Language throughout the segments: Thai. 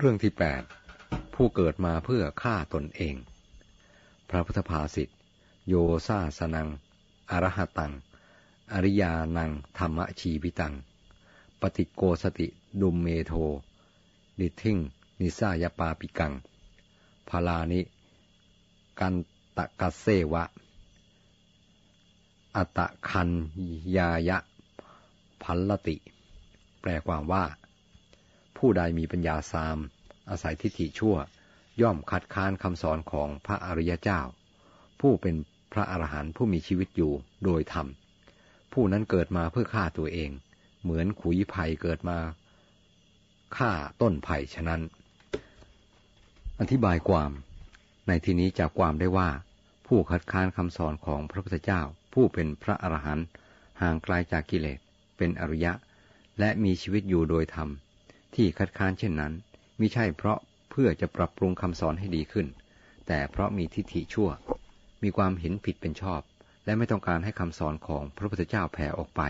เรื่องที่แปดผู้เกิดมาเพื่อฆ่าตนเอง พระพุทธภาษิตโยซาสนัง อรหตัง อริยานัง ธรรมชีวิตัง ปฏิโกสติดุมเมโท ดิทิงนิสายปาปิกัง พาลานิ กันตะกัสเซวะ อัตะคันยายะ พัลลติ แปลความว่า ผู้ใดมีปัญญาสาม อาศัยทิฏฐิชั่ว ย่อมคัดค้านคำสอนของพระอริยเจ้า ผู้เป็นพระอรหันต์ผู้มีชีวิตอยู่โดยธรรม ผู้นั้นเกิดมาเพื่อฆ่าตัวเอง เหมือนขุยไผ่เกิดมาฆ่าต้นไผ่ฉะนั้น อธิบายความในที่นี้จากความได้ว่า ผู้คัดค้านคำสอนของพระพุทธเจ้า ผู้เป็นพระอรหันต์ห่างไกลาจากกิเลสเป็นอริยะ และมีชีวิตอยู่โดยธรรม ที่คัดค้านเช่นนั้นมิใช่เพราะเพื่อจะปรับปรุงคำสอนให้ดีขึ้น แต่เพราะมีทิฏฐิชั่ว มีความเห็นผิดเป็นชอบ และไม่ต้องการให้คำสอนของพระพุทธเจ้าแผ่ออกไป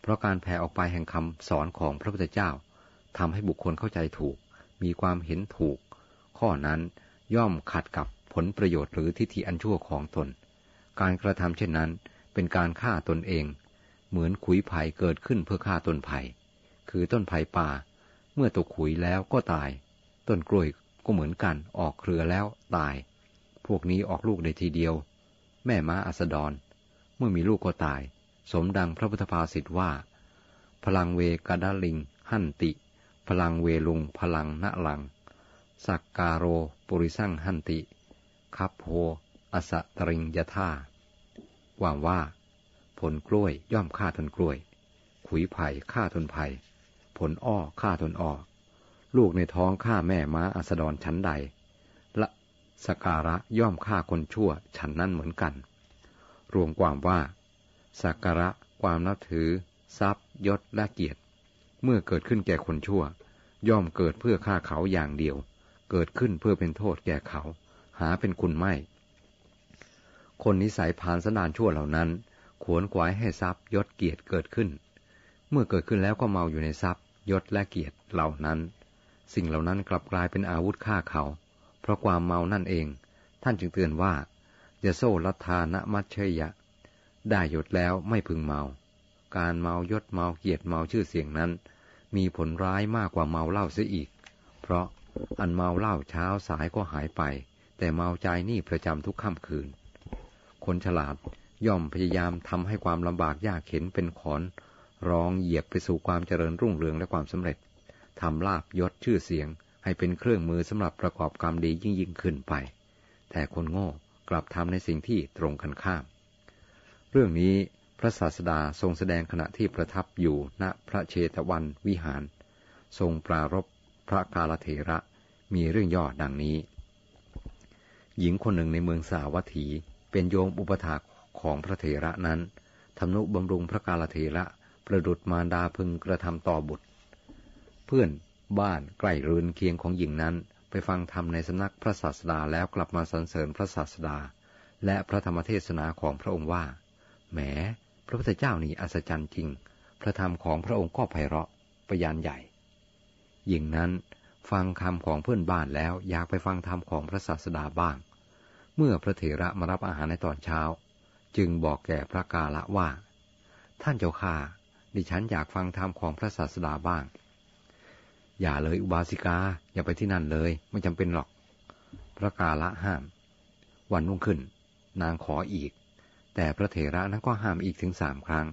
เพราะการแผ่ออกไปแห่งคำสอนของพระพุทธเจ้าทำให้บุคคลเข้าใจถูก มีความเห็นถูก ข้อนั้นย่อมขัดกับผลประโยชน์หรือทิฏฐิอันชั่วของตน การกระทำเช่นนั้นเป็นการฆ่าตนเอง เหมือนขุยไผ่เกิดขึ้นเพื่อฆ่าต้นไผ่ คือต้นไผ่ป่า เมื่อตกขุยแล้วก็ตาย ต้นกล้วยก็เหมือนกันออกเครือแล้วตาย พวกนี้ออกลูกในทีเดียว แม่ม้าอัสดร เมื่อมีลูกก็ตาย สมดังพระพุทธภาษิตว่า พลังเวกดาลิง หันติ พลังเวลุง พลังณลัง สักการโรปุริสั่งหันติคับโพอสตริงยท่าว่าว่า ผลกล้วยย่อมฆ่าทนกล้วย ขุยไผ่ฆ่าทนไผ่ ผลอ้อฆ่าทนอ้อลูกในท้องฆ่าแม่ม้าอัสดรชั้นใด ละสการะย่อมฆ่าคนชั่วฉันนั่นเหมือนกัน รวมความว่าสักการะความนับถือ ทรัพย์ยศและเกียรติ เมื่อเกิดขึ้นแก่คนชั่ว ย่อมเกิดเพื่อฆ่าเขาอย่างเดียว เกิดขึ้นเพื่อเป็นโทษแก่เขา หาเป็นคุณไม่ คนนิสัยผานสนานชั่วเหล่านั้น ขวนขวายให้ทรัพย์ยศเกียรติเกิดขึ้น เมื่อเกิดขึ้นแล้วก็เมาอยู่ในทรัพย์ ยศและเกียรติเหล่านั้น สิ่งเหล่านั้นกลับกลายเป็นอาวุธฆ่าเขา เพราะความเมานั่นเอง ท่านจึงเตือนว่าอย่าโซลัทธานะมัชเชยะ ได้ยศแล้วไม่พึงเมา การเมายศเมาเกียรติเมาชื่อเสียงนั้น มีผลร้ายมากกว่าเมาเหล้าเสียอีก เพราะอันเมาเหล้าเช้าสายก็หายไป แต่เมาใจนี่ประจำทุกค่ำคืน คนฉลาดย่อมพยายามทำให้ความลำบากยากเข็นเป็นขอน ร้องเหยียบไปสู่ความเจริญรุ่งเรืองและความสำเร็จทำลาบยศชื่อเสียง ให้เป็นเครื่องมือสำหรับประกอบกรรมดียิ่งยิ่งขึ้นไป แต่คนโง่กลับทำในสิ่งที่ตรงกันข้าม เรื่องนี้พระศาสดาทรงแสดงขณะที่ประทับอยู่ณพระเชตวันวิหาร ทรงปรารบพระกาลเถระมีเรื่องย่อดังนี้ หญิงคนหนึ่งในเมืองสาวัตถี เป็นโยมอุปถากของพระเถระนั้นทำนุบำรุงพระกาลเถระ ประดุดมารดาพึงกระทำต่อบุตร เพื่อนบ้านใกล้เรือนเคียงของหญิงนั้น ไปฟังธรรมในสำนักพระศาสดาแล้วกลับมาสรรเสริญพระศาสดา และพระธรรมเทศนาของพระองค์ว่า แหม พระพุทธเจ้านี่อัศจรรย์จริง พระธรรมของพระองค์ก็ไพเราะประยานใหญ่ หญิงนั้นฟังคำของเพื่อนบ้านแล้วอยากไปฟังธรรมของพระศาสดาบ้าง เมื่อพระเถระมารับอาหารในตอนเช้า จึงบอกแก่พระกาละว่า ท่านเจ้าข้า ดิฉันอยากฟังธรรมของพระศาสดาบ้าง อย่าเลยอุบาสิกา อย่าไปที่นั่นเลย ไม่จำเป็นหรอก พระกาละห้าม วันนุ่งขึ้น นางขออีก แต่พระเถระนั้นก็ห้ามอีกถึงสามครั้ง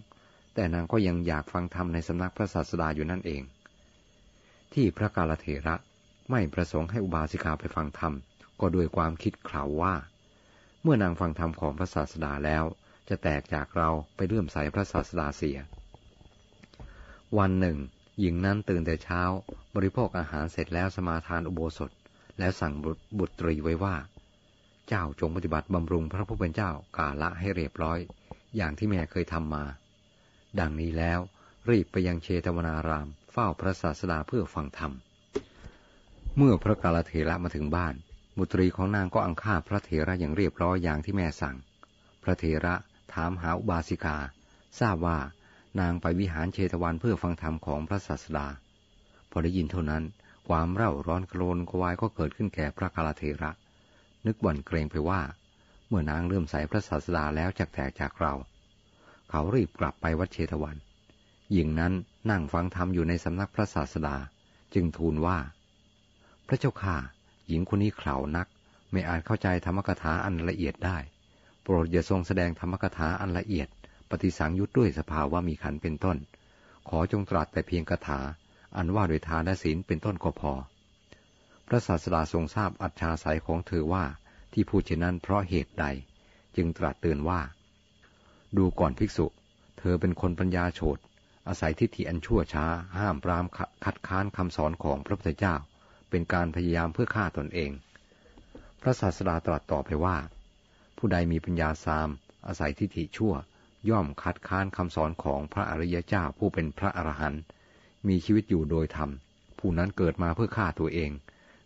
แต่นางก็ยังอยากฟังธรรมในสำนักพระศาสดาอยู่นั่นเอง ที่พระกาลเถระไม่ประสงค์ให้อุบาสิกาไปฟังธรรม ก็ด้วยความคิดข่าวว่า เมื่อนางฟังธรรมของพระศาสดาแล้ว จะแตกจากเราไปเลื่อมใสพระศาสดาเสีย วันหนึ่ง หญิงนั้นตื่นแต่เช้า บริโภคอาหารเสร็จแล้วสมาทานอุโบสถ แล้วสั่งบุตรตรีไว้ว่า เจ้าจงปฏิบัติบำรุงพระผู้เป็นเจ้ากาละให้เรียบร้อย อย่างที่แม่เคยทำมา ดังนี้แล้วรีบไปยังเชตวนาราม เฝ้าพระศาสดาเพื่อฟังธรรม เมื่อพระกาลเถระมาถึงบ้าน บุตรีของนางก็อังคาพระเถระอย่างเรียบร้อยอย่างที่แม่สั่ง พระเถระถามหาอุบาสิกา ทราบว่า นางไปวิหารเชตวันเพื่อฟังธรรมของพระศาสดา พอได้ยินเท่านั้น ความเร่าร้อนโกรนกวายก็เกิดขึ้นแก่พระกาลเทระ นึกบ่นเกรงไปว่า เมื่อนางเริ่มใส่พระศาสดาแล้วจากแตกจากเรา เขารีบกลับไปวัดเชตวันหญิงนั้นนั่งฟังธรรมอยู่ในสำนักพระศาสดา จึงทูลว่า พระเจ้าข้าหญิงคนนี้เข่านัก ไม่อาจเข้าใจธรรมกถาอันละเอียดได้ โปรดอย่าทรงแสดงธรรมกถาอันละเอียด ปฏิสังยุตด้วยสภาวะมีขันเป็นต้น ขอจงตรัสแต่เพียงคาถา อันว่าโดยทานและศีลเป็นต้นก็พอ พระศาสดาทรงทราบอัจฉาสายของเธอว่าที่พูดเช่นนั้นเพราะเหตุใด จึงตรัสเตือนว่า ดูก่อนภิกษุ เธอเป็นคนปัญญาโฉดอาศัยทิฏฐิอันชั่วช้า ห้ามปรามคัดค้านคำสอนของพระพุทธเจ้า เป็นการพยายามเพื่อฆ่าตนเอง พระศาสดาตรัสต่อไปว่า ผู้ใดมีปัญญาสาม อาศัยทิฏฐิชั่ว ย่อมคัดค้านคำสอนของพระอริยเจ้าผู้เป็นพระอรหันต์มีชีวิตอยู่โดยธรรม ผู้นั้นเกิดมาเพื่อฆ่าตัวเอง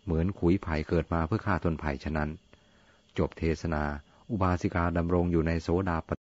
เหมือนขุยไผ่เกิดมาเพื่อฆ่าตนไผ่ฉะนั้น จบเทศนา อุบาสิกาดำรงอยู่ในโสดาป